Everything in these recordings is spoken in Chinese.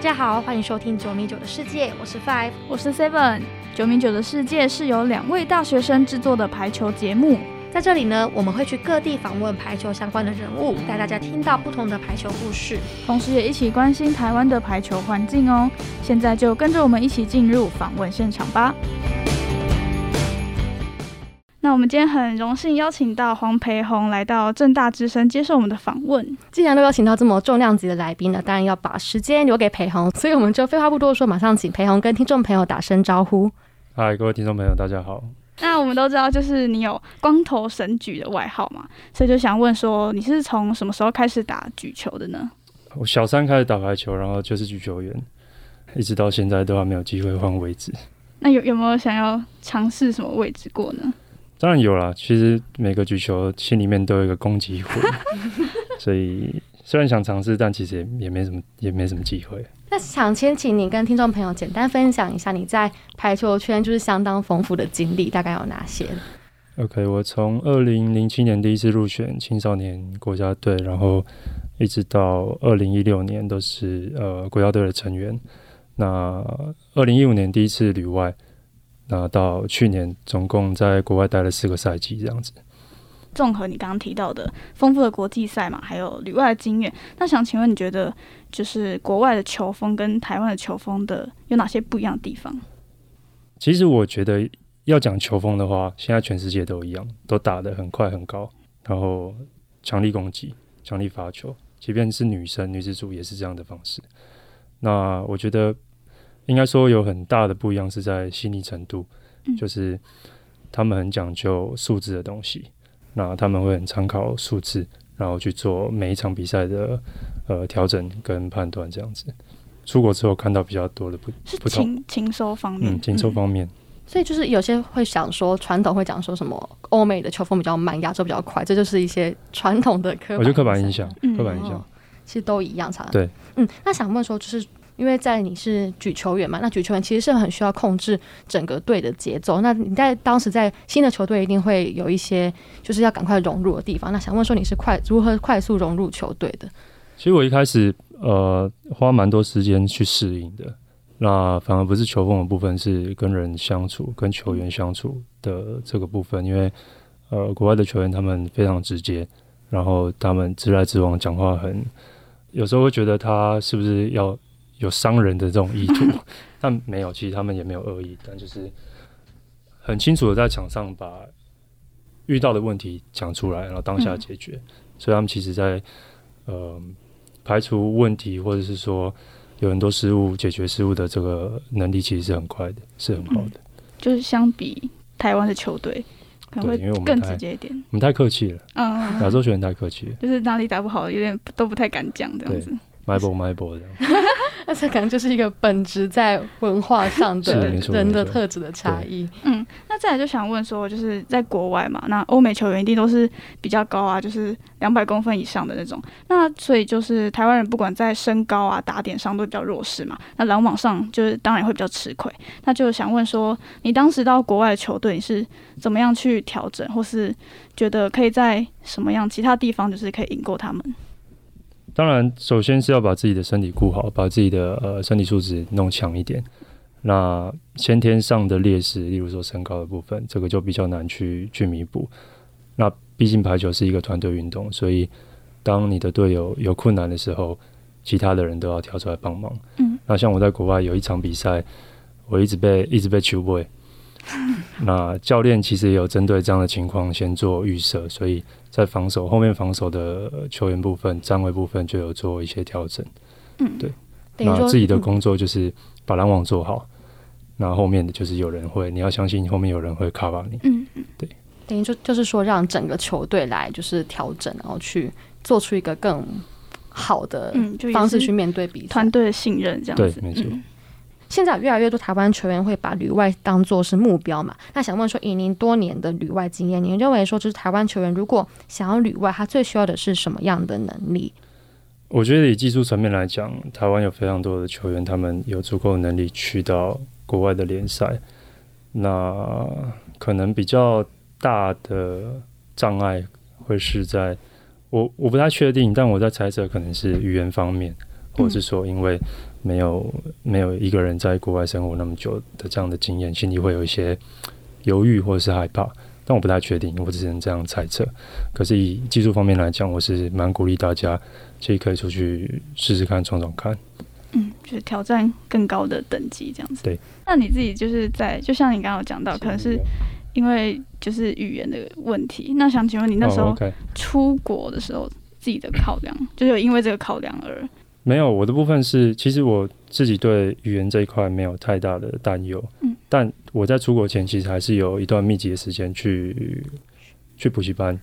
大家好，欢迎收听九米九的世界，我是 Five，我是 Seven。九米九的世界是由两位大学生制作的排球节目，在这里呢，我们会去各地访问排球相关的人物，带大家听到不同的排球故事，同时也一起关心台湾的排球环境哦。现在就跟着我们一起进入访问现场吧。那我们今天很荣幸邀请到黄培宏来到正大之声接受我们的访问。既然都邀请到这么重量级的来宾了，当然要把时间留给培宏，所以我们就废话不多说，马上请培宏跟听众朋友打声招呼。嗨，各位听众朋友，大家好。那我们都知道，就是你有“光头神举”的外号嘛，所以就想问说，你是从什么时候开始打举球的呢？我小三开始打排球，然后就是举球员，一直到现在都还没有机会换位置。那有有没有想要尝试什么位置过呢？当然有啦，其实每个举球心里面都有一个攻击魂，所以虽然想尝试，但其实也也没什么，也没什么机会。那想先请你跟听众朋友简单分享一下你在排球圈就是相当丰富的经历，大概有哪些？OK，我从二零零七年第一次入选青少年国家队，然后一直到二零一六年都是呃国家队的成员。那二零一五年第一次旅外。那到去年，总共在国外待了四个赛季，这样子。综合你刚刚提到的丰富的国际赛嘛，还有旅外的经验，那想请问你觉得，就是国外的球风跟台湾的球风的有哪些不一样的地方？其实我觉得要讲球风的话，现在全世界都一样，都打得很快很高，然后强力攻击、强力发球，即便是女生女子组也是这样的方式。那我觉得。应该说有很大的不一样是在细腻程度，就是他们很讲究数字的东西，那他们会很参考数字，然后去做每一场比赛的呃调整跟判断这样子。出国之后看到比较多的不不同，情情收方面，嗯，情收方面。所以就是有些会想说传统会讲说什么欧美的球风比较慢，亚洲比较快，这就是一些传统的刻，我觉得刻板印象，刻板印象其实都一样，差对，嗯，那想问说就是。因为在你是举球员嘛，那举球员其实是很需要控制整个队的节奏。那你在当时在新的球队一定会有一些就是要赶快融入的地方。那想问说你是快如何快速融入球队的？其实我一开始呃花蛮多时间去适应的。那反而不是球风的部分，是跟人相处、跟球员相处的这个部分。因为呃国外的球员他们非常直接，然后他们直来直往，讲话很有时候会觉得他是不是要。有伤人的这种意图，但没有，其实他们也没有恶意，但就是很清楚的在场上把遇到的问题讲出来，然后当下解决。所以他们其实，在呃排除问题或者是说有很多失误、解决失误的这个能力，其实是很快的，是很好的。就是相比台湾的球队，可能会更直接一点。我们太客气了，嗯，亚洲球员太客气了，就是哪里打不好，有点都不太敢讲这样子。买波买波这样。那这可能就是一个本质在文化上的人的特质的差异。嗯，那再来就想问说，就是在国外嘛，那欧美球员一定都是比较高啊，就是两百公分以上的那种。那所以就是台湾人不管在身高啊、打点上都比较弱势嘛。那篮网上就是当然会比较吃亏。那就想问说，你当时到国外的球队你是怎么样去调整，或是觉得可以在什么样其他地方就是可以赢过他们？当然，首先是要把自己的身体顾好，把自己的呃身体素质弄强一点。那先天上的劣势，例如说身高的部分，这个就比较难去去弥补。那毕竟排球是一个团队运动，所以当你的队友有困难的时候，其他的人都要跳出来帮忙。嗯。那像我在国外有一场比赛，我一直被一直被球 boy。那教练其实也有针对这样的情况先做预设，所以。在防守后面防守的球员部分、站位部分就有做一些调整。嗯，对。那自己的工作就是把篮网做好，那后面的就是有人会，你要相信后面有人会 cover 你。嗯嗯，对。等于就就是说，让整个球队来就是调整，然后去做出一个更好的方式去面对比赛，团队的信任这样子。对，没错。现在越来越多台湾球员会把旅外当做是目标嘛？那想问说，以您多年的旅外经验，您认为说，就是台湾球员如果想要旅外，他最需要的是什么样的能力？我觉得以技术层面来讲，台湾有非常多的球员，他们有足够的能力去到国外的联赛。那可能比较大的障碍会是在我我不太确定，但我在猜测可能是语言方面，或者是说因为没有没有一个人在国外生活那么久的这样的经验，心里会有一些犹豫或者是害怕。但我不太确定，我只能这样猜测。可是以技术方面来讲，我是蛮鼓励大家，其实可以出去试试看、闯闯看。嗯，就是挑战更高的等级这样子。对。那你自己就是在，就像你刚刚有讲到，可能是因为就是语言的问题。那想请问你那时候出国的时候，自己的考量，就有因为这个考量而？没有，我的部分是，其实我自己对语言这一块没有太大的担忧。嗯。但我在出国前，其实还是有一段密集的时间去去补习班，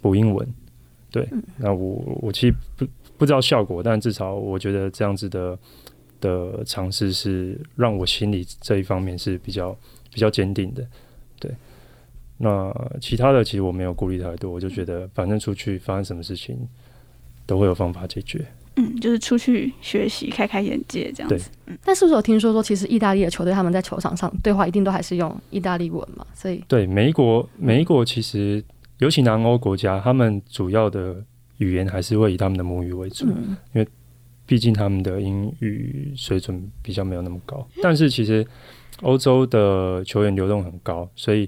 补英文。对，那我我其实不不知道效果，但至少我觉得这样子的的尝试是让我心里这一方面是比较比较坚定的。对，那其他的其实我没有顾虑太多，我就觉得反正出去发生什么事情都会有方法解决。嗯，就是出去学习，开开眼界这样子。嗯，但是不是有听说说，其实意大利的球队他们在球场上对话一定都还是用意大利文嘛？所以对美国美国其实，尤其南欧国家，他们主要的语言还是会以他们的母语为主，因为毕竟他们的英语水准比较没有那么高。但是其实欧洲的球员流动很高，所以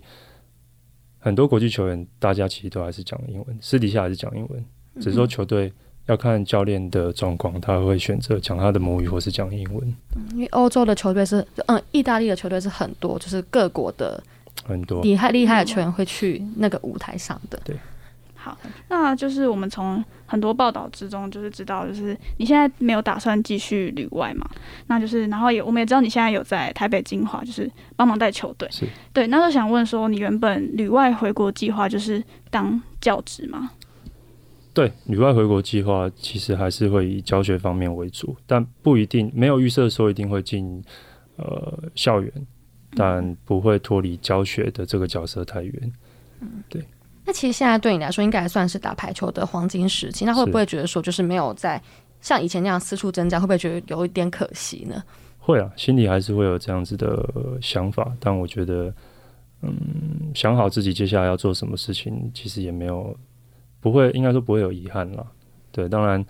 很多国际球员大家其实都还是讲英文，私底下还是讲英文，只是说球队。要看教练的状况，他会选择讲他的母语或是讲英文。因为欧洲的球队是，嗯，意大利的球队是很多，就是各国的很多厉害厉害的球员会去那个舞台上的。对，好，那就是我们从很多报道之中就是知道，就是你现在没有打算继续旅外嘛？那就是然后也我们也知道你现在有在台北金华，就是帮忙带球队。是对，那就想问说，你原本旅外回国计划就是当教职吗？对，旅外回国计划其实还是会以教学方面为主，但不一定没有预设说一定会进呃校园，但不会脱离教学的这个角色太远。嗯，对。那其实现在对你来说，应该算是打排球的黄金时期。那会不会觉得说，就是没有在像以前那样四处征战，会不会觉得有一点可惜呢？会啊，心里还是会有这样子的想法。但我觉得，嗯，想好自己接下来要做什么事情，其实也没有。不会，应该说不会有遗憾了。对，当然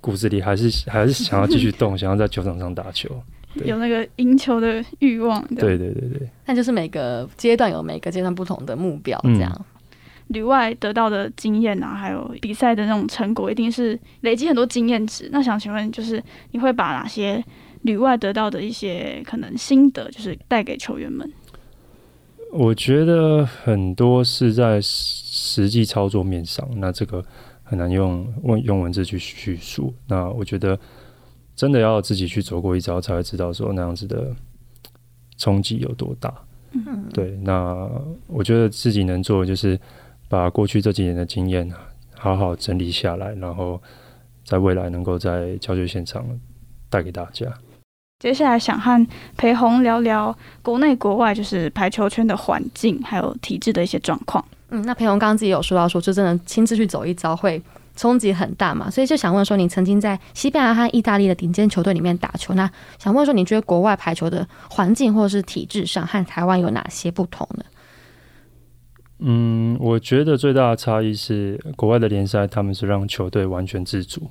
骨子里还是还是想要继续动，想要在球场上打球，有那个赢球的欲望。对对对对。那就是每个阶段有每个阶段不同的目标，这样。旅外得到的经验啊，还有比赛的那种成果，一定是累积很多经验值。那想请问，就是你会把哪些旅外得到的一些可能心得，就是带给球员们？我觉得很多是在实际操作面上，那这个很难用用用文字去叙述。那我觉得真的要自己去走过一遭，才会知道说那样子的冲击有多大。嗯，对。那我觉得自己能做的就是把过去这几年的经验好好整理下来，然后在未来能够在教学现场带给大家。接下来想和裴红聊聊国内国外就是排球圈的环境，还有体制的一些状况。嗯，那裴红刚自己有说到说，就真的亲自去走一遭会冲击很大嘛，所以就想问说，你曾经在西班牙和意大利的顶尖球队里面打球，那想问说，你觉得国外排球的环境或者是体制上和台湾有哪些不同呢？嗯，我觉得最大的差异是国外的联赛，他们是让球队完全自主，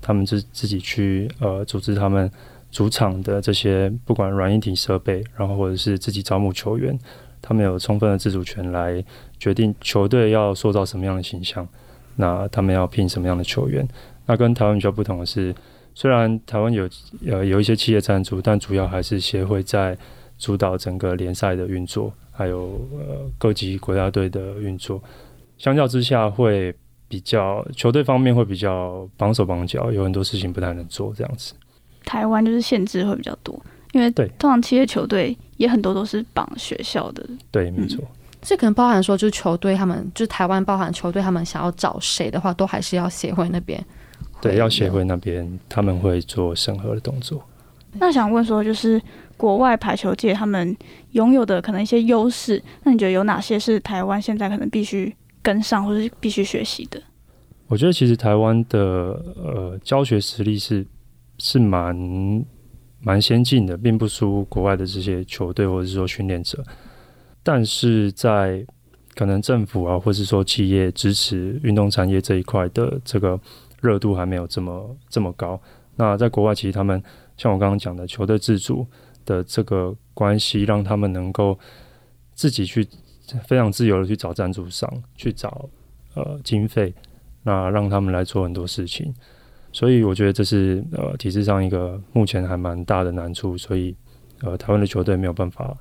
他们自自己去呃组织他们。主场的这些不管软硬体设备，然后或者是自己招募球员，他们有充分的自主权来决定球队要塑造什么样的形象，那他们要聘什么样的球员。那跟台湾比较不同的是，虽然台湾有呃有一些企业赞助，但主要还是协会在主导整个联赛的运作，还有呃各级国家队的运作。相较之下，会比较球队方面会比较绑手绑脚，有很多事情不太能做这样子。台湾就是限制会比较多，因为对通常企业球队也很多都是绑学校的，对，没错。这可能包含说，就是球队他们，就是台湾包含球队他们想要找谁的话，都还是要协会那边。对，要协会那边他们会做审核的动作。那想问说，就是国外排球界他们拥有的可能一些优势，那你觉得有哪些是台湾现在可能必须跟上，或是必须学习的？我觉得其实台湾的呃教学实力是。是蛮蛮先进的，并不输国外的这些球队或者是说训练者，但是在可能政府啊，或是说企业支持运动产业这一块的这个热度还没有这么这么高。那在国外，其实他们像我刚刚讲的球队自主的这个关系，让他们能够自己去非常自由的去找赞助商，去找呃经费，那让他们来做很多事情。所以我觉得这是呃体制上一个目前还蛮大的难处。所以呃台湾的球队没有办法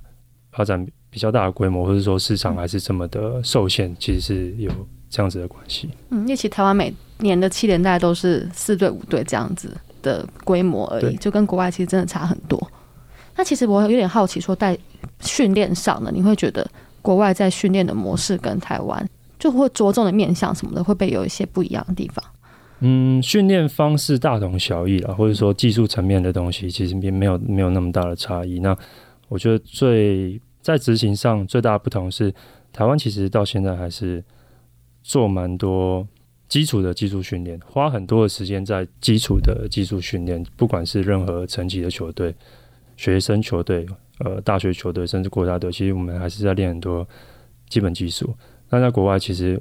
发展比较大的规模，或者说市场还是这么的受限，其实是有这样子的关系。嗯，因为其实台湾每年的七连大概都是四队五队这样子的规模而已，就跟国外其实真的差很多。那其实我有点好奇，说在训练上呢，你会觉得国外在训练的模式跟台湾就会着重的面向什么的，会不会有一些不一样的地方？嗯，训练方式大同小异啦，或者说技术层面的东西，其实并没有没有那么大的差异。那我觉得最在执行上最大的不同是，台湾其实到现在还是做蛮多基础的技术训练，花很多的时间在基础的技术训练，不管是任何层级的球队、学生球队、呃大学球队，甚至国家队，其实我们还是在练很多基本技术。但在国外，其实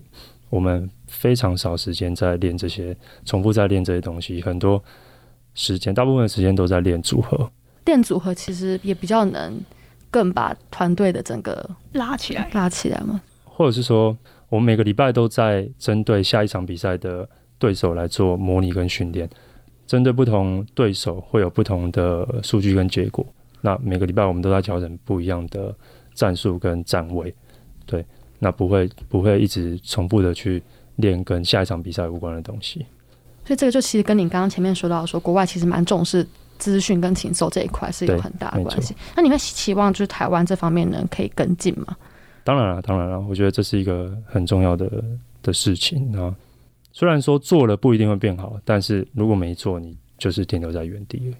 我们非常少时间在练这些，重复在练这些东西，很多时间，大部分的时间都在练组合。练组合其实也比较能更把团队的整个拉起来。拉起来嘛。或者是说，我们每个礼拜都在针对下一场比赛的对手来做模拟跟训练，针对不同对手会有不同的数据跟结果。那每个礼拜我们都在调整不一样的战术跟站位，对，那不会不会一直重复的去练跟下一场比赛无关的东西。所以这个就其实跟你刚刚前面说到说，国外其实蛮重视资讯跟禽兽这一块是有很大的关系。那你会期望就是台湾这方面呢可以跟进吗？当然了，当然了，我觉得这是一个很重要的的事情。啊虽然说做了不一定会变好，但是如果没做，你就是停留在原地而已。因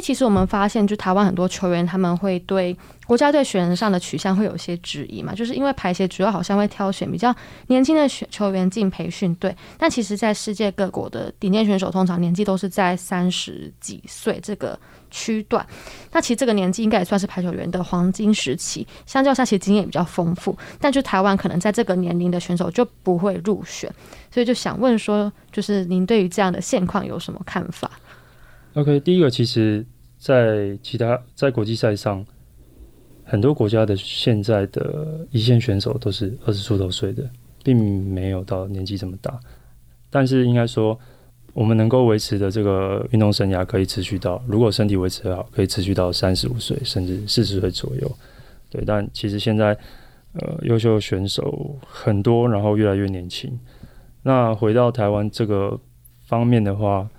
其实我们发现，就台湾很多球员他们会对国家队选人上的取向会有一些质疑嘛，就是因为排协主要好像会挑选比较年轻的选球员进培训队，但其实，在世界各国的顶尖选手通常年纪都是在三十几岁这个区段，那其实这个年纪应该也算是排球员的黄金时期，相较下其实经验也比较丰富，但就台湾可能在这个年龄的选手就不会入选，所以就想问说，就是您对于这样的现况有什么看法？OK，第一个，其实，在其他在国际赛上，很多国家的现在的一线选手都是二十出头岁的，并没有到年纪这么大。但是应该说，我们能够维持的这个运动生涯可以持续到，如果身体维持得好，可以持续到三十五岁甚至四十岁左右。对，但其实现在呃，优秀选手很多，然后越来越年轻。那回到台湾这个方面的话，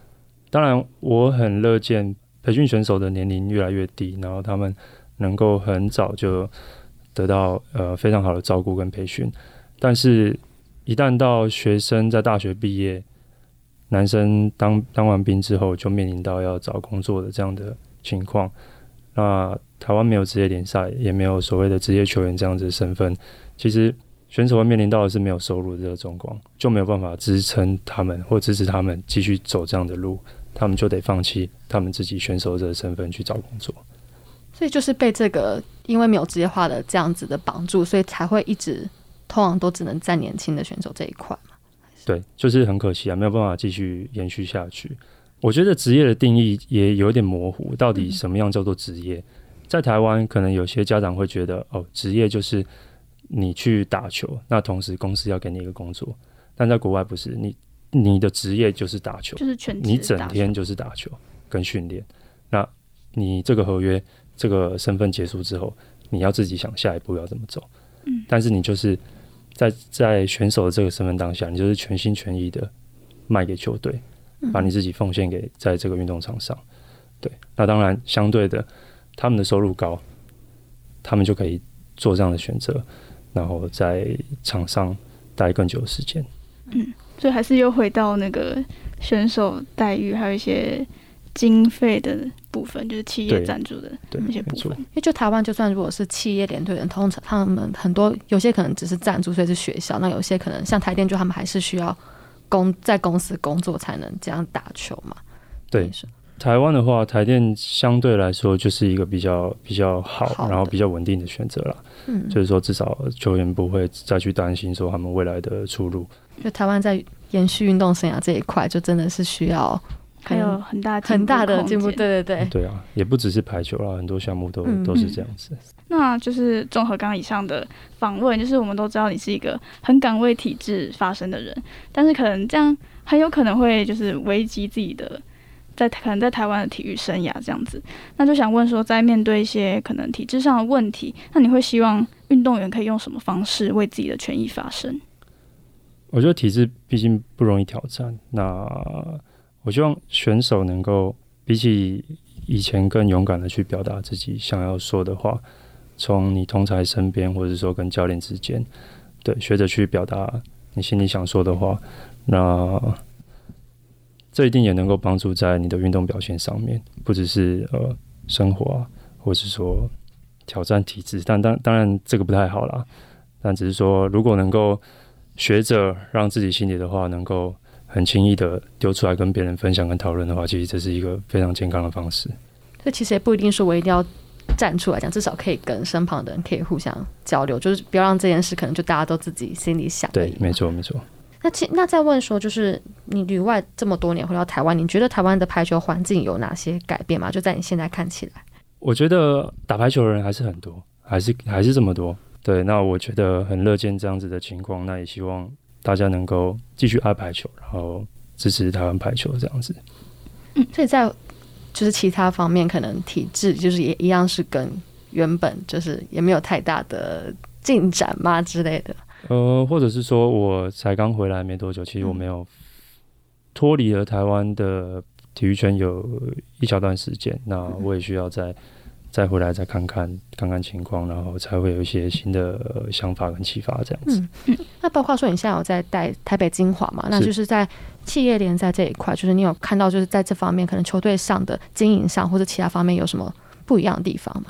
当然我很乐见培训选手的年龄越来越低，然后他们能够很早就得到呃非常好的照顾跟培训。但是，一旦到学生在大学毕业，男生当当完兵之后，就面临到要找工作的这样的情况。那台湾没有职业联赛，也没有所谓的职业球员这样子的身份，其实选手会面临到的是没有收入的这个状况，就没有办法支撑他们或支持他们继续走这样的路，他们就得放弃他们自己选手这个身份去找工作。所以就是被这个因为没有职业化的这样子的绑住，所以才会一直通常都只能在年轻的选手这一块嘛。对，就是很可惜啊，没有办法继续延续下去。我觉得职业的定义也有点模糊，到底什么样叫做职业？在台湾，可能有些家长会觉得，哦，职业就是你去打球，那同时公司要给你一个工作。但在国外不是，你你的职业就是打球，就是全职你整天就是打球跟训练。那你这个合约、这个身份结束之后，你要自己想下一步要怎么走。嗯，但是你就是在在选手的这个身份当下，你就是全心全意的卖给球队，把你自己奉献给在这个运动场上。对，那当然相对的，他们的收入高，他们就可以做这样的选择，然后在场上待更久的时间。所以还是又回到那个选手待遇，还有一些经费的部分，就是企业赞助的，那些部分。因为就台湾，就算如果是企业连队人，通常他们很多有些可能只是赞助，所以是学校；那有些可能像台电，就他们还是需要公在公司工作才能这样打球嘛。对，是台湾的话，台电相对来说就是一个比较比较好，好然后比较稳定的选择啦。嗯，就是说，至少球员不会再去担心说他们未来的出路。就台湾在延续运动生涯这一块，就真的是需要还有很大很大的进步。对对对，对啊，也不只是排球啦，很多项目都嗯都是这样子。那就是综合刚刚以上的访问，就是我们都知道你是一个很敢为体制发声的人，但是可能这样很有可能会就是危及自己的在可能在台湾的体育生涯这样子。那就想问说，在面对一些可能体制上的问题，那你会希望运动员可以用什么方式为自己的权益发声？我觉得体制毕竟不容易挑战，那我希望选手能够比起以前更勇敢的去表达自己想要说的话，从你同才身边，或者说跟教练之间，对，学着去表达你心里想说的话，那这一定也能够帮助在你的运动表现上面，不只是呃生活啊，或是说挑战体质，但当当然这个不太好啦，但只是说如果能够学着让自己心里的话能够很轻易的丢出来跟别人分享跟讨论的话，其实这是一个非常健康的方式。这其实也不一定说我一定要站出来讲，至少可以跟身旁的人可以互相交流，就是不要让这件事可能就大家都自己心里想对，没错，没错。那其那再问说，就是你旅外这么多年回到台湾，你觉得台湾的排球环境有哪些改变吗？就在你现在看起来，我觉得打排球的人还是很多，还是还是这么多。对，那我觉得很乐见这样子的情况，那也希望大家能够继续爱排球，然后支持台湾排球这样子。嗯所以在就是其他方面，可能体制就是也一样是跟原本就是也没有太大的进展嘛之类的。呃，或者是说我才刚回来没多久，其实我没有脱离了台湾的体育圈有一小段时间，那我也需要再再回来再看看看看情况，然后才会有一些新的呃想法跟启发这样子。嗯那包括说你现在有在带台北精华嘛？那就是在企业联赛这一块，就是你有看到就是在这方面可能球队上的经营上或者其他方面有什么不一样的地方吗？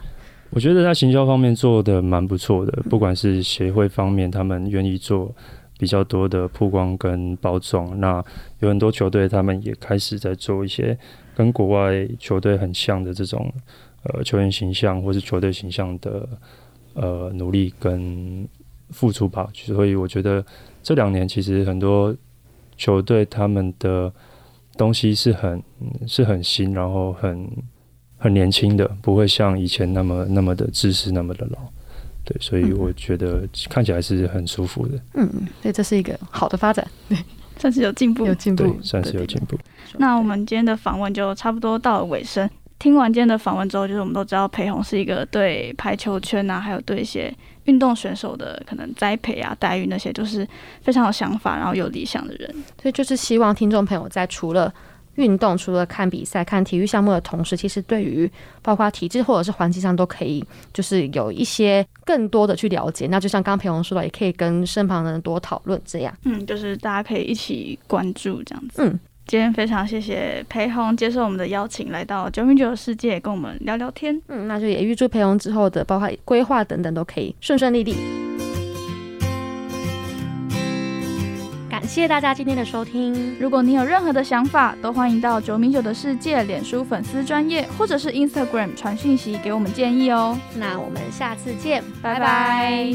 我觉得在行销方面做的蛮不错的，不管是协会方面，他们愿意做比较多的曝光跟包装，那有很多球队他们也开始在做一些跟国外球队很像的这种呃球员形象或是球队形象的呃努力跟付出吧。所以我觉得这两年其实很多球队他们的东西是很是很新，然后很。很年轻的，不会像以前那么那么的知识那么的老，对，所以我觉得看起来是很舒服的，嗯，对，这是一个好的发展，对 算是有进步有。进步，，算是有进步。那我们今天的访问就差不多到了尾声。听完今天的访问之后，就是我们都知道裴红是一个对排球圈啊，还有对一些运动选手的可能栽培啊、待遇那些，就是非常有想法，然后有理想的人。所以就是希望听众朋友在除了运动，除了看比赛、看体育项目的同时，其实对于包括体制或者是环境上都可以，就是有一些更多的去了解。那就像刚刚裴红说的，也可以跟身旁的人多讨论，这样。嗯，就是大家可以一起关注这样子。嗯，今天非常谢谢裴红接受我们的邀请，来到九米九的世界跟我们聊聊天。嗯，那就也预祝裴红之后的包括规划等等都可以顺顺利利。感谢大家今天的收听。如果你有任何的想法，都欢迎到九米九的世界脸书粉丝专业或者是 Instagram 传讯息给我们建议哦。那我们下次见，拜拜